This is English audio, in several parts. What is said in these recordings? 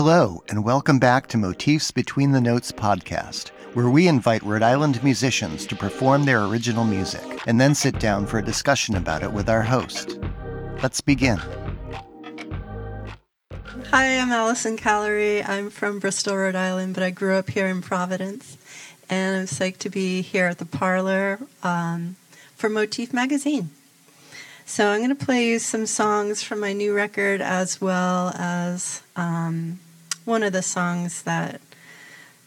Hello, and welcome back to Motifs Between the Notes podcast, where we invite Rhode Island musicians to perform their original music and then sit down for a discussion about it with our host. Let's begin. Hi, I'm Allysen Callery. I'm from Bristol, Rhode Island, but I grew up here in Providence. And I'm psyched to be here at the parlor um, for Motif Magazine. So I'm going to play you some songs from my new record as well as um, one of the songs that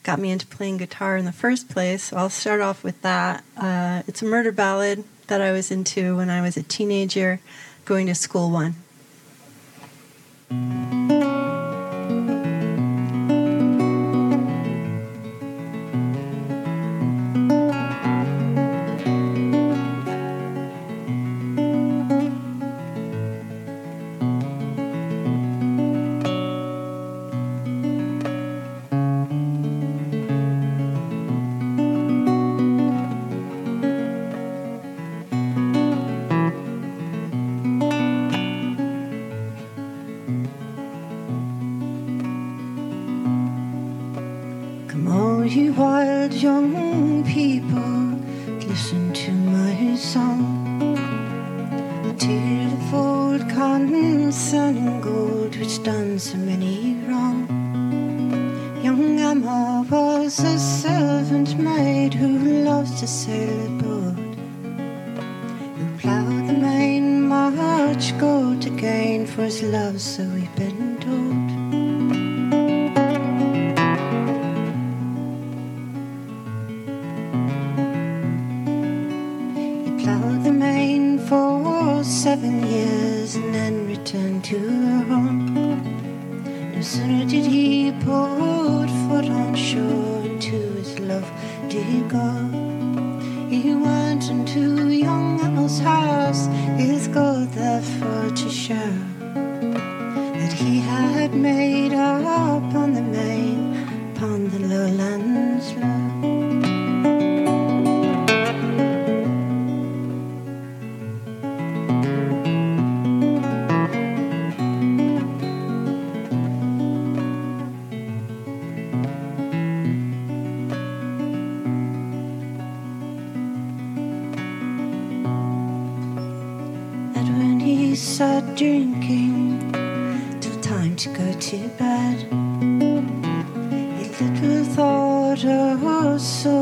got me into playing guitar in the first place. I'll start off with that. Uh, it's a murder ballad that I was into when I was a teenager going to school one. You wild young people, listen to my song. A tale of old and gold, which done so many wrong. Young Emma was a servant maid who loved to sail a boat. Who ploughed the main march, gold to gain for his love, so a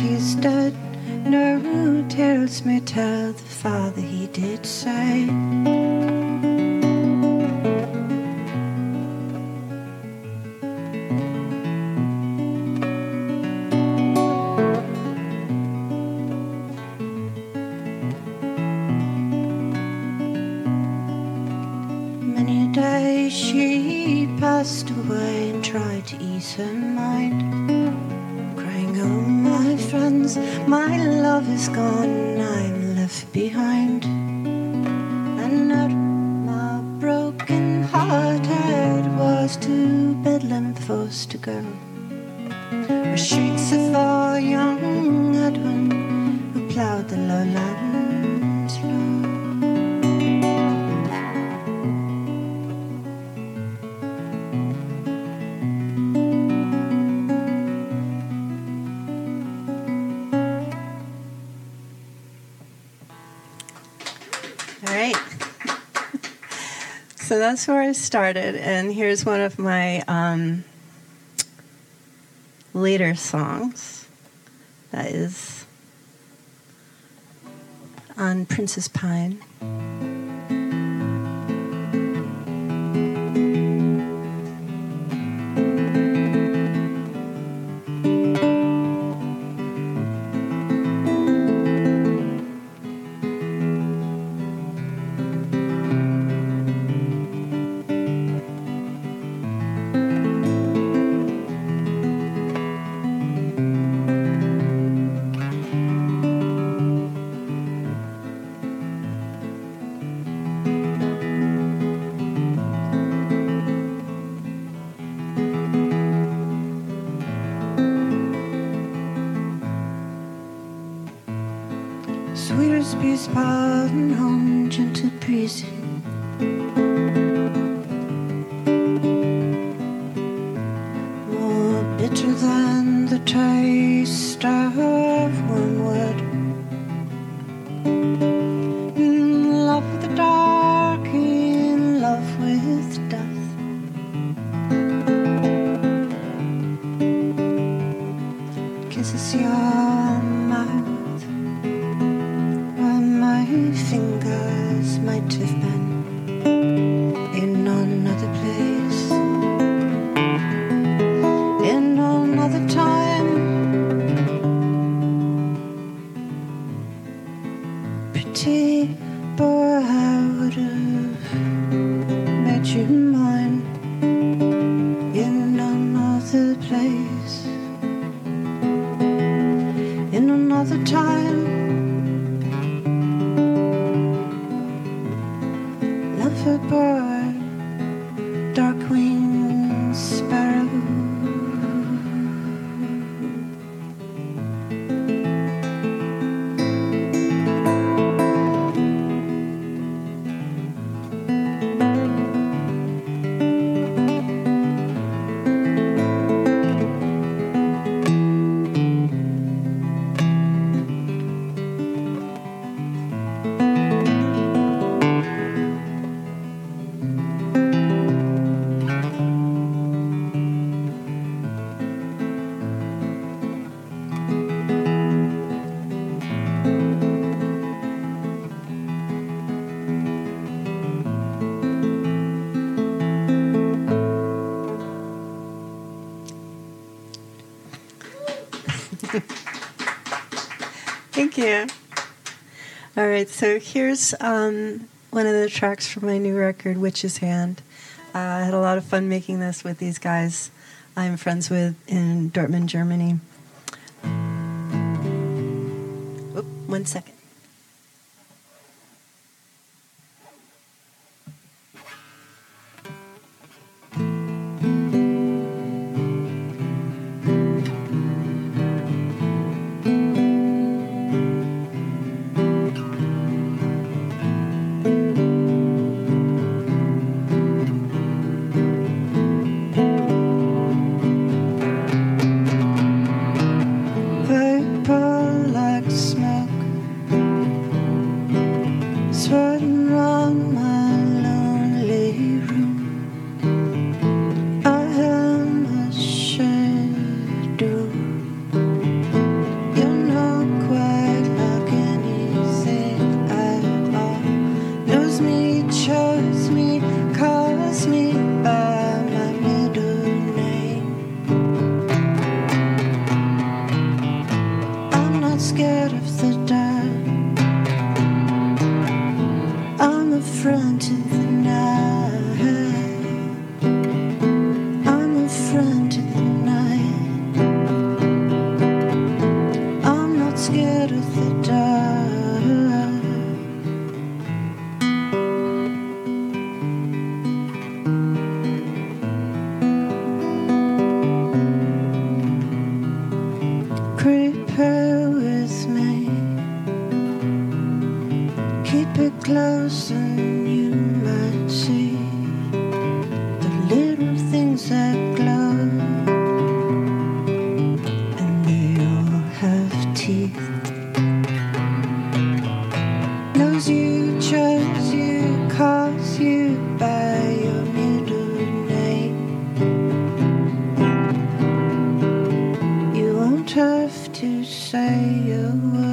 He's dead, no tales may tell the father he did say. that's where I started. And here's one of my um, later songs that is on Princess Pine. kisses your mouth where my fingers might have been. Yeah. All right, so here's um, one of the tracks from my new record, Witch's Hand. Uh, I had a lot of fun making this with these guys I'm friends with in Dortmund, Germany. Oop, one second. tough to say a word.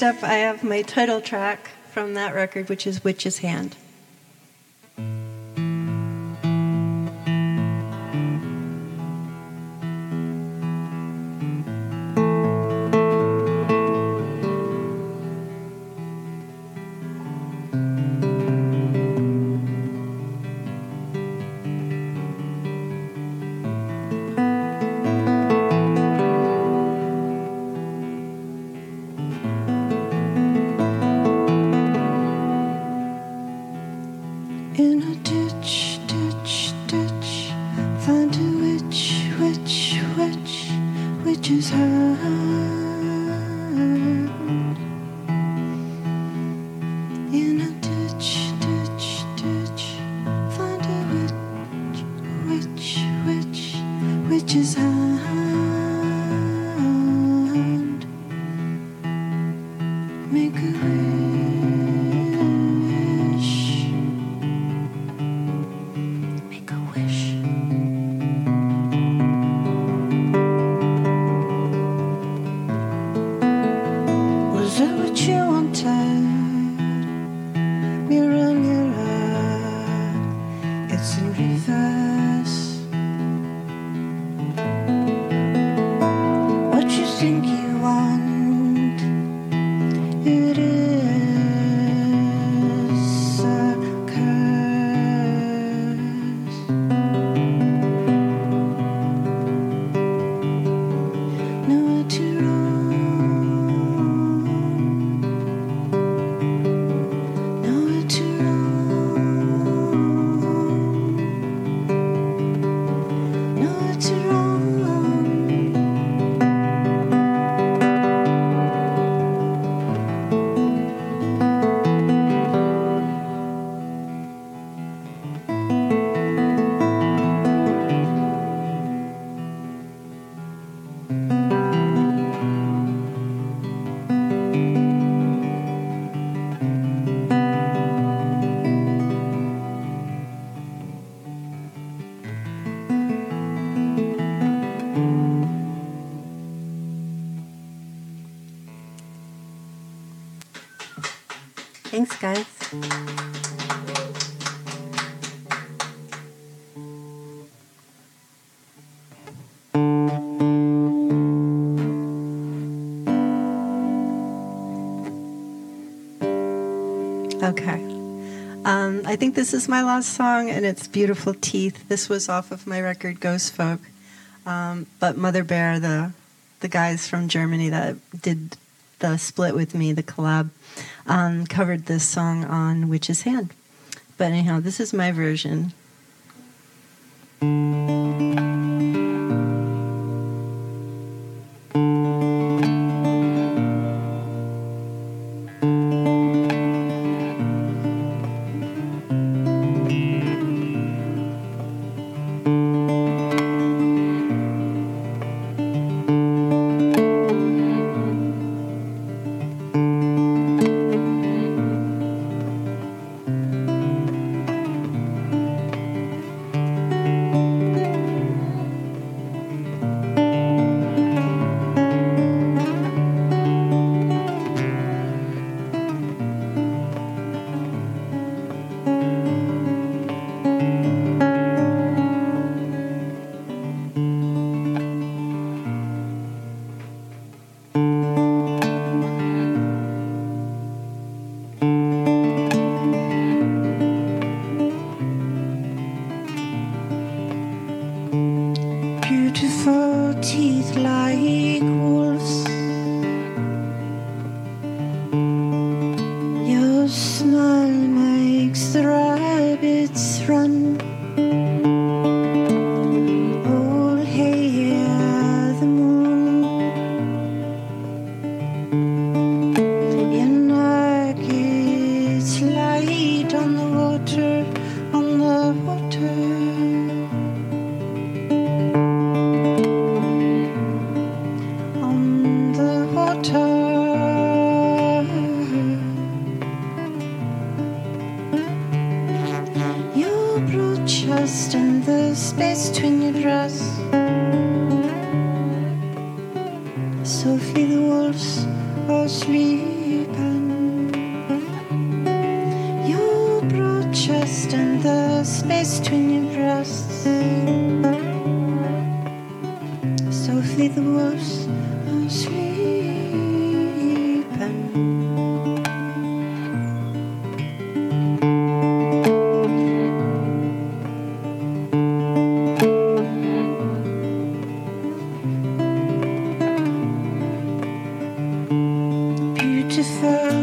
Next up, I have my title track from that record, which is Witch's Hand. I think this is my last song, and it's Beautiful Teeth. This was off of my record Ghost Folk. Um, but Mother Bear, the the guys from Germany that did the split with me, the collab, um, covered this song on Witch's Hand. But anyhow, this is my version. Like Beautiful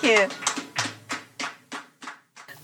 Thank you.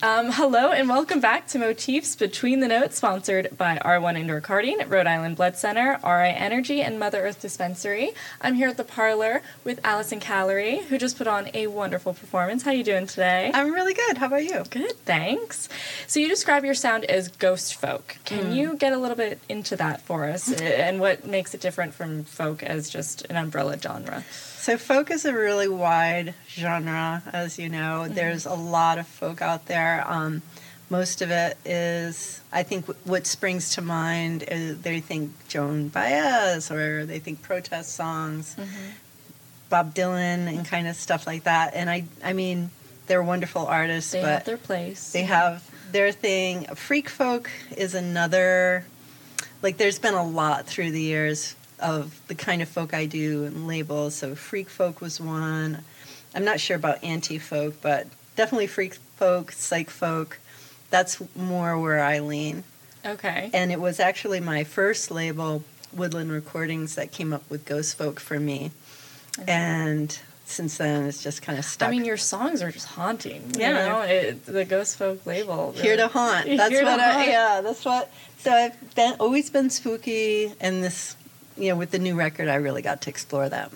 Um, hello and welcome back to Motifs Between the Notes, sponsored by R1 Indoor Karting, Rhode Island Blood Center, RI Energy, and Mother Earth Dispensary. I'm here at the parlor with Allysen Callery, who just put on a wonderful performance. How you doing today? I'm really good. How about you? Good, thanks. So you describe your sound as ghost folk. Can you get a little bit into that for us, and what makes it different from folk as just an umbrella genre? So, folk is a really wide genre, as you know. Mm-hmm. There's a lot of folk out there. Um, most of it is, I think, w- what springs to mind is they think Joan Baez or they think protest songs, mm-hmm. Bob Dylan, and mm-hmm. kind of stuff like that. And I, I mean, they're wonderful artists, They but have their place. they have their thing. Freak folk is another. Like, there's been a lot through the years of the kind of folk I do and labels. So, freak folk was one. I'm not sure about anti folk, but definitely freak folk, psych folk. That's more where I lean. Okay. And it was actually my first label, Woodland Recordings, that came up with Ghost Folk for me. And since then, it's just kind of stuck. I mean, your songs are just haunting. Yeah. You know, it, the ghost folk label. Here to haunt. That's Here to what I haunt. yeah, that's what so I've been always been spooky and this you know, with the new record I really got to explore that.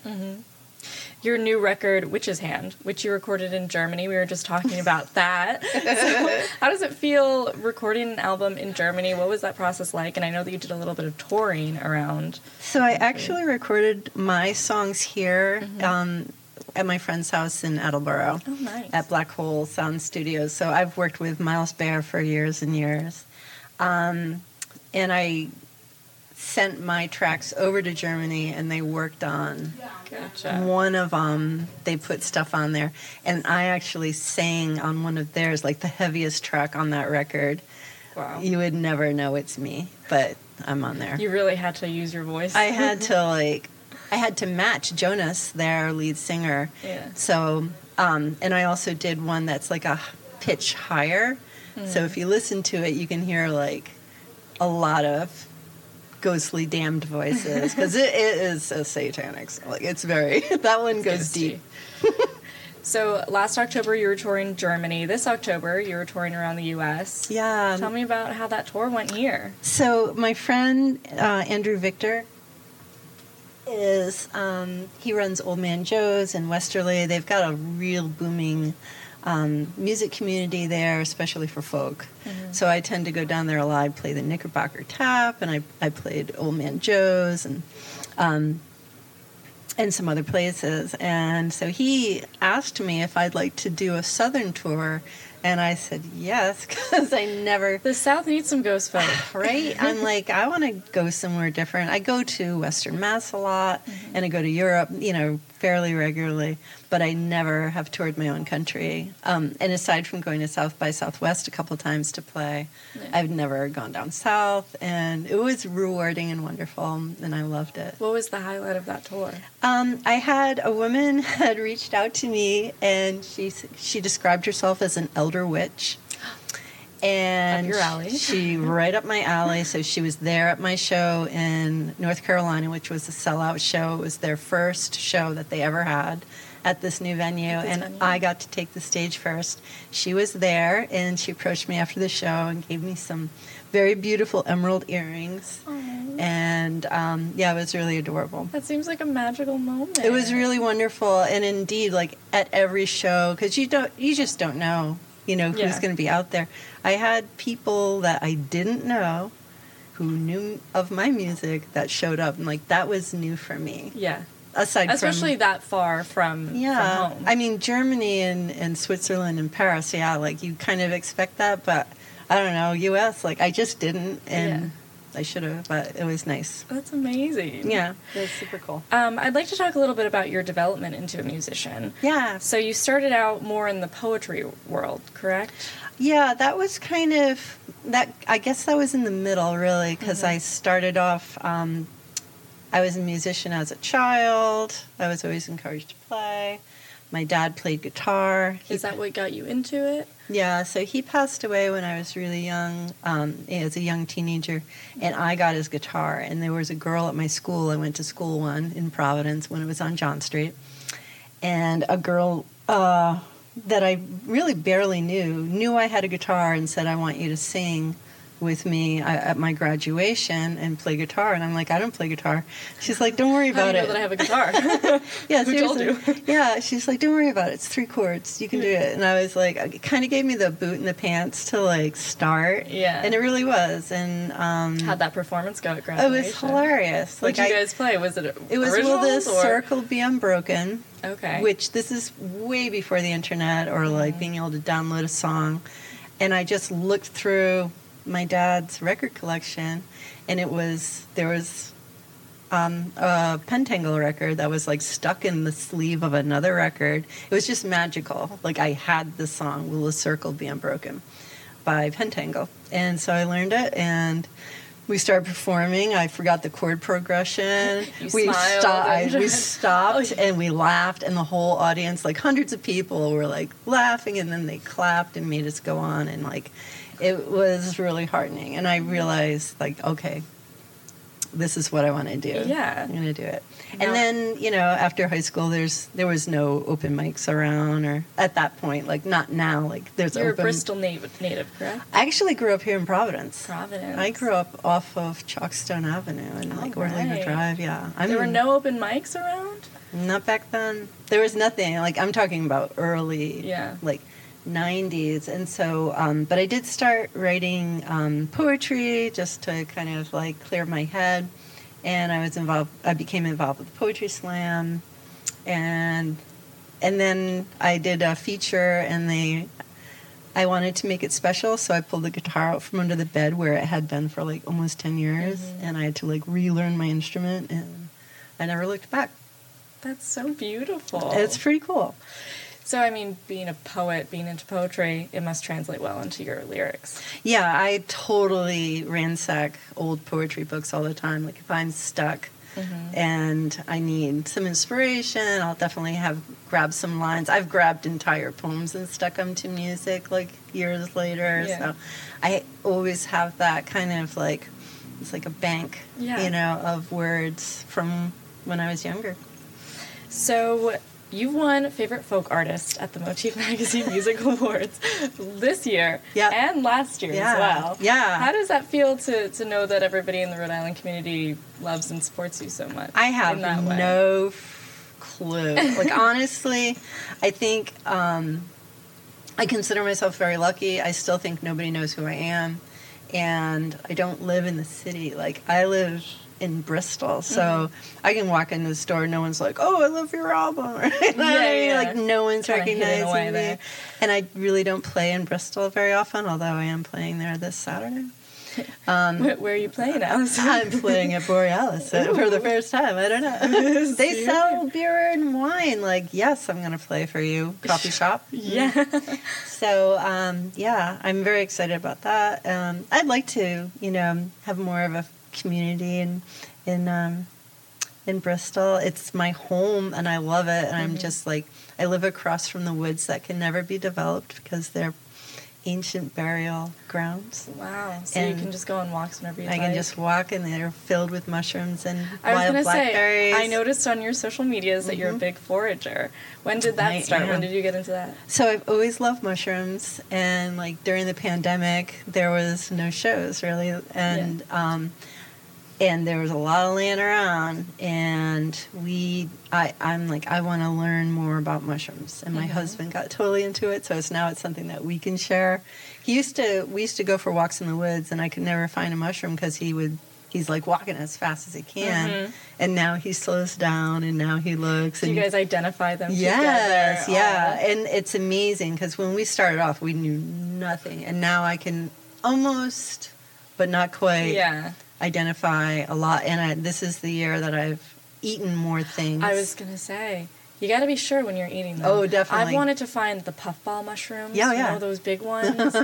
your new record, Witch's Hand, which you recorded in Germany. We were just talking about that. so, how does it feel recording an album in Germany? What was that process like? And I know that you did a little bit of touring around. So I actually recorded my songs here um, at my friend's house in Attleboro. Oh, nice. At Black Hole Sound Studios. So I've worked with Miles Bear for years and years. Um, and I sent my tracks over to Germany and they worked on Gotcha. one of them they put stuff on there and i actually sang on one of theirs like the heaviest track on that record Wow. you would never know it's me but i'm on there You really had to use your voice. i had to like i had to match jonas their lead singer Yeah. so um, and i also did one that's like a pitch higher so if you listen to it you can hear like a lot of ghostly damned voices because it, it is a satanic song. like it's very that one goes Ghosty. deep So last October you were touring Germany. This October you were touring around the U.S. Yeah. Tell me about how that tour went here. So my friend uh, Andrew Victor is um, he runs Old Man Joe's in Westerly. They've got a real booming um, music community there, especially for folk. So I tend to go down there a lot. I play the Knickerbocker Tap, and I I played Old Man Joe's and. Um, and some other places. And so he asked me if I'd like to do a southern tour And I said yes because I never The South needs some ghost folk. right? I'm like, I want to go somewhere different. I go to Western Mass a lot and I go to Europe, you know, fairly regularly, but I never have toured my own country. Um, and aside from going to South by Southwest a couple times to play, Yeah. I've never gone down south. And it was rewarding and wonderful, and I loved it. What was the highlight of that tour? Um, I had a woman had reached out to me, and she she described herself as an elder witch, and Up your alley. she right up my alley. So she was there at my show in North Carolina, which was a sellout show. It was their first show that they ever had at this new venue, this and venue. I got to take the stage first. She was there, and she approached me after the show and gave me some very beautiful emerald earrings. And um, yeah, it was really adorable. That seems like a magical moment. It was really wonderful, and indeed, like at every show, because you don't, you just don't know, you know, who's Yeah. going to be out there. I had people that I didn't know, who knew of my music that showed up, and like that was new for me. Yeah. Aside Especially from that far from, yeah, from home. I mean Germany and, and Switzerland and Paris, yeah, like you kind of expect that, but I don't know, U.S. Like I just didn't, and I should have, but it was nice. That's amazing. Yeah, it was super cool. Um, I'd like to talk a little bit about your development into a musician. Yeah, So you started out more in the poetry world, correct? Yeah, that was kind of that. I guess that was in the middle, really, because I started off. Um, I was a musician as a child. I was always encouraged to play. My dad played guitar. Is that what got you into it? yeah, so he passed away when I was really young, um, as a young teenager, and I got his guitar. And there was a girl at my school. I went to school one in Providence when it was on John Street, and a girl uh, that I really barely knew knew I had a guitar and said, "I want you to sing." With me uh, at my graduation and play guitar, and I'm like, I don't play guitar. She's like, don't worry How about do you it. know that I have a guitar? Yeah, Who told seriously. yeah, she's like, "Don't worry about it. It's three chords. You can do it." And I was like, it kind of gave me the boot in the pants to like start. Yeah. and it really was. And um, How'd that performance go at graduation? it was hilarious. What did I, you guys play? Was it it was Will or- Circle Be Unbroken? Okay. Which this is way before the internet or like being able to download a song. And I just looked through my dad's record collection, and it was there was um, a Pentangle record that was like stuck in the sleeve of another record. It was just magical. Like I had the song "Will the Circle Be Unbroken" by Pentangle, and so I learned it and. We started performing. I forgot the chord progression. You we smiled stopped. we stopped Oh, and we laughed, and the whole audience, like hundreds of people, were like laughing, and then they clapped and made us go on, and like it was really heartening. And I realized, like, okay, this is what I want to do. Yeah. I'm gonna do it. And then you know, after high school, there's there was no open mics around, or at that point, like not now. Like there's You're a. Bristol native, native, correct? I actually grew up here in Providence. Providence. I grew up off of Chalkstone Avenue and like oh, Orlando right. Drive. Yeah, I'm There were no open mics around. not back then. There was nothing. Like I'm talking about early, Yeah. like 90s. And so, um, but I did start writing um, poetry just to kind of like clear my head. And I was involved. I became involved with the poetry slam, and and then I did a feature, and they. I wanted to make it special, so I pulled the guitar out from under the bed where it had been for like almost 10 years, Mhm. and I had to like relearn my instrument, and I never looked back. That's so beautiful. It's pretty cool. So. I mean, being a poet, being into poetry, it must translate well into your lyrics. Yeah, I totally ransack old poetry books all the time. Like if I'm stuck mm-hmm. and I need some inspiration, I'll definitely have grabbed some lines. I've grabbed entire poems and stuck them to music like years later. Yeah. So I always have that kind of like it's like a bank, Yeah. you know, of words from when I was younger. So you won favorite folk artist at the Motif Magazine Music Awards this year Yeah. and last year Yeah. as well. Yeah. How does that feel to, to know that everybody in the Rhode Island community loves and supports you so much? I have no f- clue. Like honestly, I think um, I consider myself very lucky. I still think nobody knows who I am, and I don't live in the city. Like I live in Bristol, so Mm-hmm. I can walk into the store. No one's like, "Oh, I love your album," right? You know what I mean? yeah. Like no one's Kinda recognizing me. And I really don't play in Bristol very often, although I am playing there this Saturday. Um, Where, where are you playing, Allysen? I'm playing at Borealis uh, for the first time. I don't know. they sell beer and wine. Like, yes, I'm going to play for you. Coffee shop. yeah. So, um, yeah, I'm very excited about that. Um, I'd like to, you know, have more of a community in in um, in Bristol. It's my home, and I love it. And I'm just like, I live across from the woods that can never be developed because they're ancient burial grounds. Wow. So And you can just go on walks whenever you want. I like. can just walk, and they're filled with mushrooms and I was wild gonna blackberries. say, I noticed on your social medias that you're a big forager. When did that I start? When did you get into that? So I've always loved mushrooms, and like during the pandemic, there was no shows really, and um, and there was a lot of laying around, and we, I, I'm like, I want to learn more about mushrooms, and my husband got totally into it, so it's now it's something that we can share. He used to, we used to go for walks in the woods, and I could never find a mushroom because he would. He's like walking as fast as he can, Mhm. and now he slows down, and now he looks. Do and you guys identify them Yes, together? yeah, and it's amazing because when we started off, we knew nothing, and now I can almost, but not quite, Yeah. Identify a lot. And I, this is the year that I've eaten more things. I was gonna say. You got to be sure when you're eating them. Oh, definitely. I've wanted to find the puffball mushrooms. Yeah, you yeah. know, those big ones.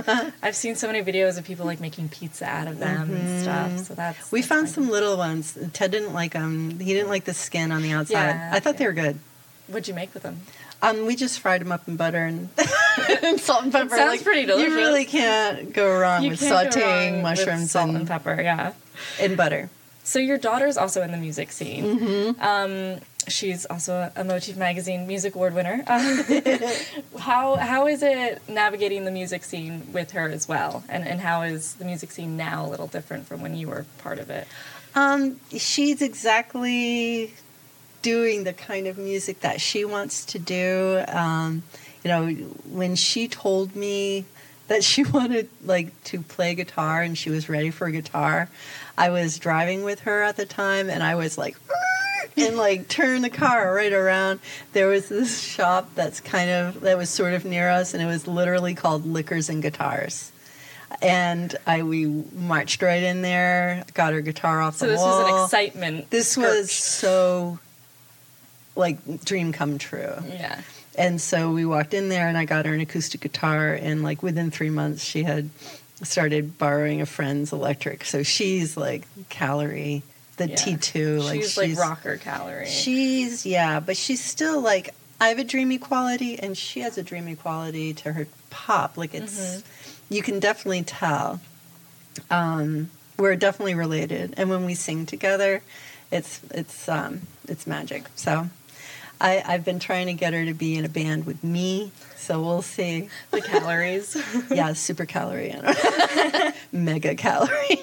I've seen so many videos of people like making pizza out of them and stuff. So that's. Mm-hmm. we that's found some little ones. Ted didn't like them. He didn't like the skin on the outside. Yeah, I thought they were good. What'd you make with them? Um, we just fried them up in butter and, and salt and pepper. sounds pretty delicious. You really can't go wrong You with sautéing wrong with salt and and, pepper. Yeah. And butter. So your daughter's also in the music scene. Mm-hmm. Um, she's also a Motif Magazine Music Award winner. how how is it navigating the music scene with her as well? And and how is the music scene now a little different from when you were part of it? Um, she's exactly doing the kind of music that she wants to do. Um, you know, when she told me that she wanted like to play guitar and she was ready for a guitar, I was driving with her at the time and I was like and like turn the car right around. There was this shop that's kind of that was sort of near us and it was literally called Liquors and Guitars. And I we marched right in there, got her guitar off So the wall. So this was an excitement. This was so like dream come true. Yeah. And so we walked in there and I got her an acoustic guitar and like within 3 months she had started borrowing a friend's electric. So she's like calorie the Yeah. T2 like she's, like rocker calorie. She's yeah, but she's still like I have a dreamy quality and she has a dreamy quality to her pop. Like it's Mm-hmm. you can definitely tell. Um, we're definitely related, and when we sing together, it's it's um, it's magic. So. I, I've been trying to get her to be in a band with me, so we'll see. the calories. Yeah, super calorie and mega calorie.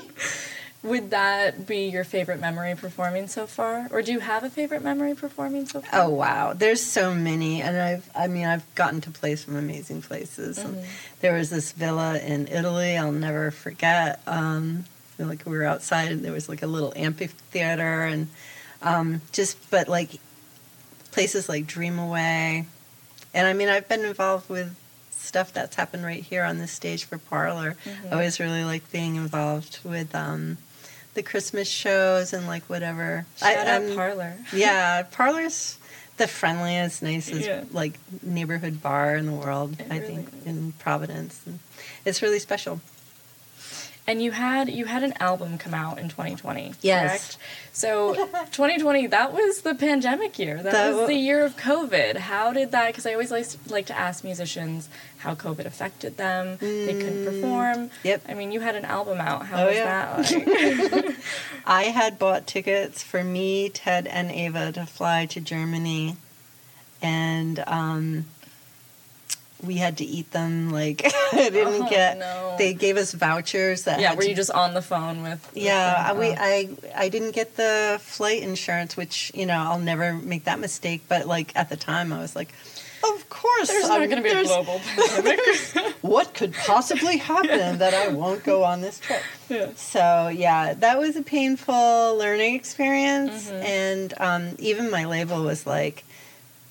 Would that be your favorite memory performing so far, or do you have a favorite memory performing so far? Oh wow, there's so many, and I've I mean I've gotten to play some amazing places. And There was this villa in Italy I'll never forget. Um, like we were outside, and there was like a little amphitheater, and um, just but like places like Dream Away, and I mean I've been involved with stuff that's happened right here on this stage for Parlor. I always really like being involved with um, the Christmas shows and like whatever. Shout I, out Parlor. yeah, Parlor's the friendliest, nicest, Yeah. like neighborhood bar in the world. It I really think is. in Providence, and it's really special. And you had you had an album come out in 2020, Yes. correct? So 2020, that was the pandemic year. That, That was wa- the year of COVID. How did that? Because I always like like to ask musicians how COVID affected them. They couldn't perform. Mm, yep. I mean, you had an album out. How Oh, was yeah. that like? I had bought tickets for me, Ted, and Ava to fly to Germany, and um, we had to eat them. Like I didn't Oh, get. no. They gave us vouchers that. yeah, were to you just on the phone with? with Yeah? I, we Oh. I I didn't get the flight insurance, which you know I'll never make that mistake. But like at the time, I was like, Of course, There's I'm- not going to be a global pandemic. What could possibly happen that I won't go on this trip? yeah. So yeah, that was a painful learning experience, Mhm. and um, even my label was like,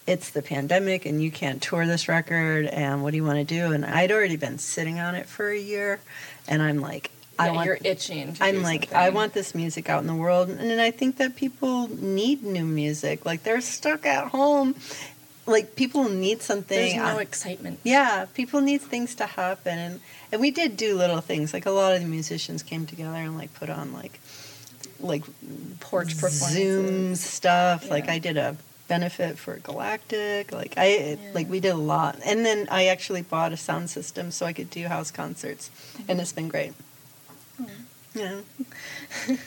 "It's the pandemic, and you can't tour this record. And what do you want to do?" And I'd already been sitting on it for a year, and I'm like, "I want." you're itching. I'm like, something. I want this music out in the world, and I think that people need new music. Like they're stuck at home. Like people need something. There's no excitement. yeah, people need things to happen, and and we did do little things. Like a lot of the musicians came together and like put on like like Porch performances. Zoom stuff. Like I did a benefit for Galactic. Like I like we did a lot, and then I actually bought a sound system so I could do house concerts, and it's been great. Hmm. Yeah.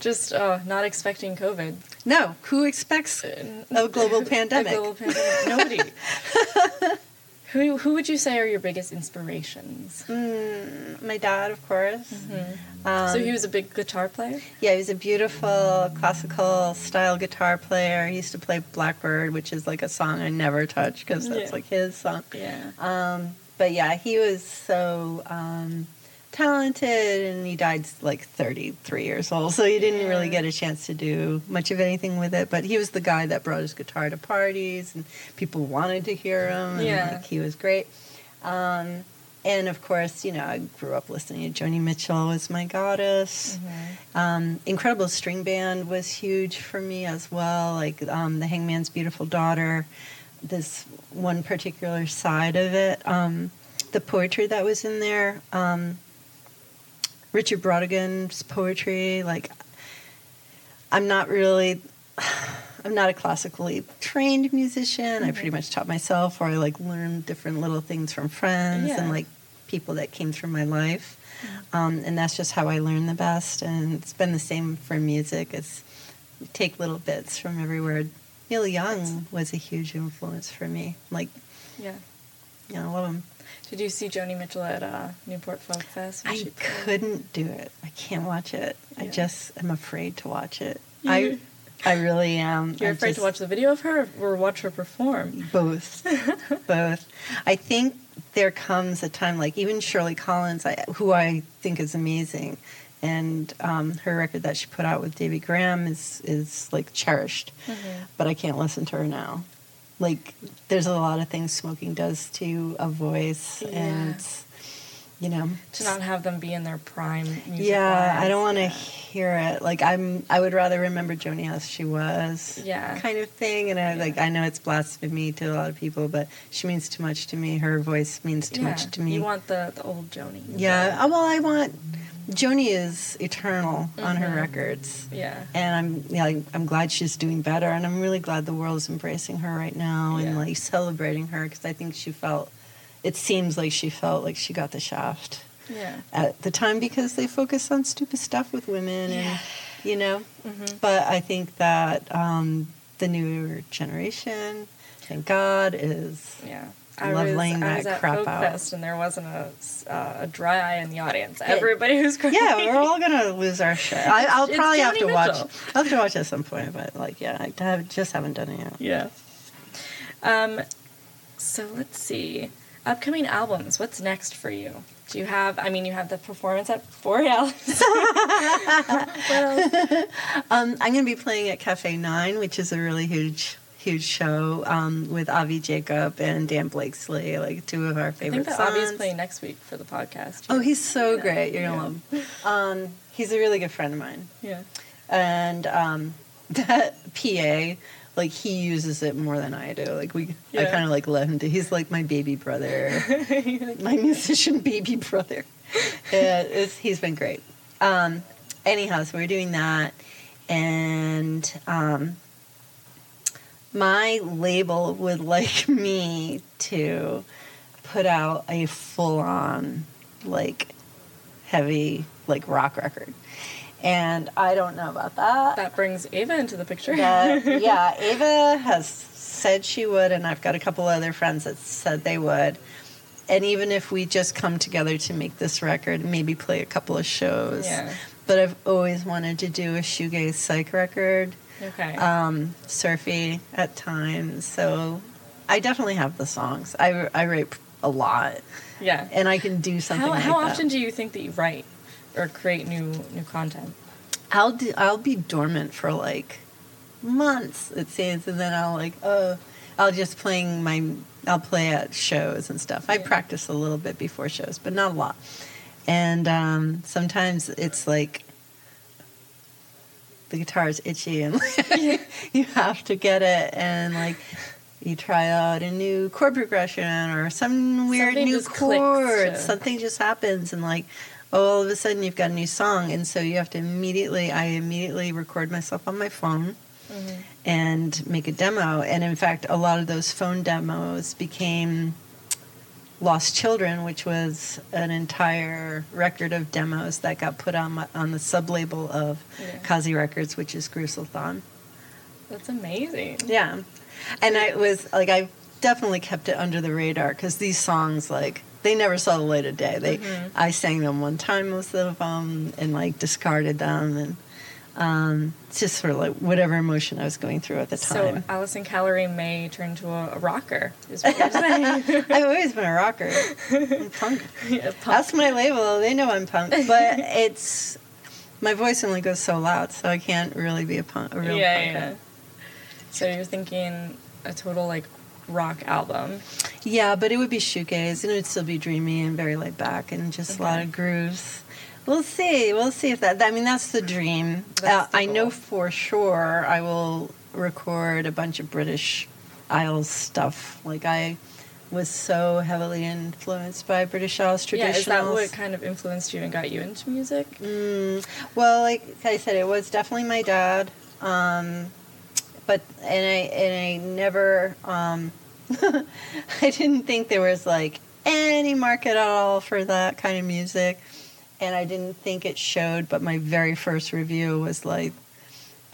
Just uh, not expecting COVID. No, who expects a global pandemic? A global pandemic. Nobody. who who would you say are your biggest inspirations? Mm, my dad, of course. Mm-hmm. Um, so he was a big guitar player. Yeah, he was a beautiful classical style guitar player. He used to play Blackbird, which is like a song I never touch because that's Yeah. like his song. Yeah. Um, but yeah, he was so um, talented and he died like 33 years old. So he didn't really get a chance to do much of anything with it. But he was the guy that brought his guitar to parties and people wanted to hear him. And Yeah. like, he was great. Um, and of course, you know, I grew up listening to Joni Mitchell was my goddess. Mm-hmm. Um, Incredible String Band was huge for me as well. Like um, The Hangman's Beautiful Daughter, this one particular side of it. Um, the poetry that was in there, um, Richard Brautigan's poetry. Like, I'm not really. I'm not a classically trained musician. I pretty much taught myself, or I like learned different little things from friends Yeah. and like people that came through my life. Um, and that's just how I learn the best. And it's been the same for music. It's take little bits from everywhere. Neil Young was a huge influence for me. Like, Yeah. Know, I love him. Did you see Joni Mitchell at uh, Newport Folk Fest? I couldn't do it. I can't watch it. I just am afraid to watch it. I, I really am. You're I afraid just- to watch the video of her or watch her perform? both both i think there comes a time like even shirley collins I, who i think is amazing and um, her record that she put out with Davy Graham is is like cherished, Mm-hmm. but I can't listen to her now. Like there's a lot of things smoking does to a voice, and you know, To not have them be in their prime. yeah, I don't want to Yeah. hear it. Like I'm, I would rather remember Joni as she was, Yeah. kind of thing. And I like, I know it's blasphemy to a lot of people, but she means too much to me. Her voice means too yeah. much to me. You want the, the old Joni. yeah. Oh, well, I want Joni is eternal on her Mhm. records. Yeah. And I'm yeah, I'm glad she's doing better, and I'm really glad the world is embracing her right now and like celebrating her because I think she felt. It seems like she felt like she got the shaft Yeah. at the time because they focus on stupid stuff with women and you know. Mhm. But I think that um, the newer generation, thank God, is Yeah. Love was, I that was at crap out. Fest and there wasn't a, uh, a dry eye in the audience. Everybody was crying. yeah, we're all gonna lose our shit. I, I'll It's probably have to watch. I'll have to watch at some point, but like, yeah, I have, just haven't done it yet. Yeah. Um, so let's see. Upcoming albums. What's next for you? Do you have? I mean, you have the performance at Borealis. Um, I'm going to be playing at Cafe Nine, which is a really huge, huge show um, with Avi Jacob and Dan Blakeslee, like two of our favorite I think that Avi's sons. playing next week for the podcast. Oh, he's so Yeah. great. You're gonna love him. Um, he's a really good friend of mine, yeah. and um, that PA, like he uses it more than I do. Like we, I kind of like let him do. He's like my baby brother, my musician baby brother. Yeah, it's, he's been great. Um, anyhow, so we're doing that, and um, my label would like me to put out a full-on like heavy like rock record and i don't know about that, That brings Ava into the picture. That- yeah ava has said she would and i've got a couple other friends that said they would and even if we just come together to make this record maybe play a couple of shows Yeah. but i've always wanted to do a shoegaze psych record Okay. um, surfy at times. So I definitely have the songs. I, I write a lot, Yeah. and I can do something. how like how that. often do you think that you write or create new new content? I'll do, I'll be dormant for like months it seems, and then I'll like oh I'll just playing my I'll play at shows and stuff. I Yeah. practice a little bit before shows, but not a lot. And um, sometimes it's like the guitar is itchy and you have to get it and like you try out a new chord progression or some weird Something new just clicks chord. Something just happens and like all of a sudden you've got a new song and so you have to immediately I immediately record myself on my phone mm-hmm. and make a demo. And in fact, a lot of those phone demos became Lost Children, which was an entire record of demos that got put on my, on the sub label of Yeah. Kazi Records, which is Gruselthon. That's amazing. Yeah, and I was like, I definitely kept it under the radar because these songs, like, they never saw the light of day. They, I sang them one time, most of them, and like discarded them, and um, just sort of like whatever emotion I was going through at the time. So. Allysen Callery may turn to a, a rocker. Is what you're saying? I've always been a rocker, I'm punk. Yeah, punk. That's my label. They know I'm punk, but it's my voice only goes so loud, so I can't really be a punk. A real yeah, punk. yeah. So you're thinking a total like rock album. Yeah, but it would be shoegaze, and it would still be dreamy and very laid back, and just a lot of grooves. We'll see. We'll see if that. I mean, that's the dream. That's Uh, the I know for sure I will record a bunch of British Isles stuff. Like I was so heavily influenced by British Isles traditionals. Yeah, is that what kind of influenced you and got you into music? Mm, well, like I said, it was definitely my dad. Um, but and I and I never um, I didn't think there was like any market at all for that kind of music, and I didn't think it showed. But my very first review was like.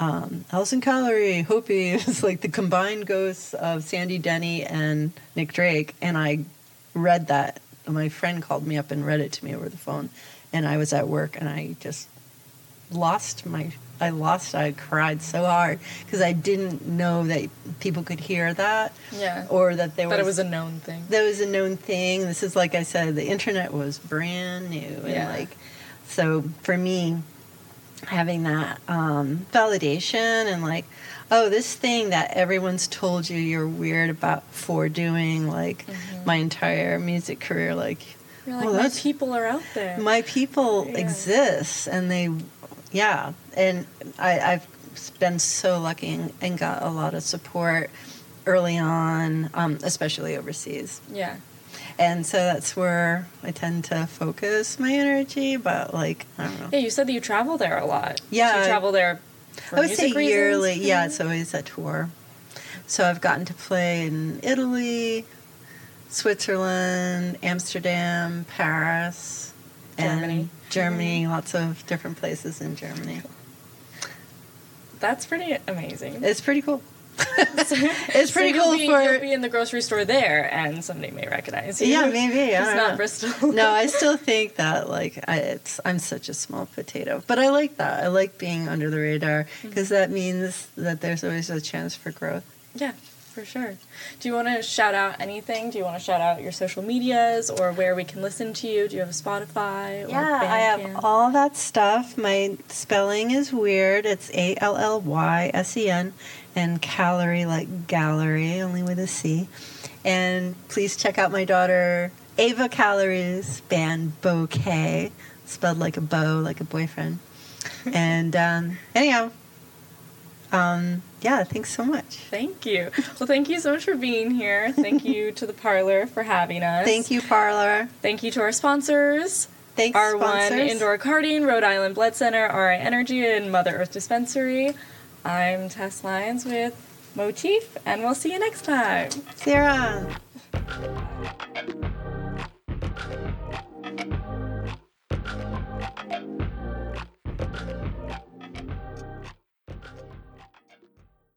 Um, Allysen Callery, Hopi is like the combined ghosts of Sandy Denny and Nick Drake, and I read that. My friend called me up and read it to me over the phone, and I was at work, and I just lost my I lost I cried so hard because I didn't know that people could hear that Yeah. or that there That was it was a known thing. that was a known thing. This is like I said, the internet was brand new, and Yeah. like so for me, having that um, validation and like, oh, this thing that everyone's told you you're weird about for doing, like my entire music career, like You're like, Oh, my people are out there. my people Yeah. exist and they yeah and I, i've been so lucky and, and got a lot of support early on um, especially overseas yeah. and so that's where i tend to focus my energy but like i don't know Yeah, you said that you travel there a lot. Yeah, So you travel there i would say music reasons? yearly yeah it's always a tour so i've gotten to play in italy switzerland amsterdam paris Germany. Germany lots of different places in germany That's pretty amazing. It's pretty cool. it's pretty cool you'll be, for- You'll be in the grocery store there, and somebody may recognize you. Yeah, maybe. It's know. Bristol. no, I still think that like I, it's I'm such a small potato, but I like that. I like being under the radar Mm-hmm. because that means that there's always a chance for growth. Yeah, for sure. Do you want to shout out anything? Do you want to shout out your social medias or where we can listen to you? Do you have a Spotify? Or Yeah, I have all that stuff. My spelling is weird. It's A L L Y S E N and Callery like gallery, only with a C. And please check out my daughter Ava Callery's band Bouquet, spelled like a bow, like a boyfriend. and um, anyhow, um, yeah, thanks so much. Thank you. Well, thank you so much for being here. Thank you to the Parlour for having us. Thank you, Parlour. Thank you to our sponsors. Thanks, R1 sponsors. Indoor Karting, Rhode Island Blood Center, RI Energy, and Mother Earth Dispensary. I'm Tess Lyons with Motif, and we'll see you next time. Sarah. Thank you.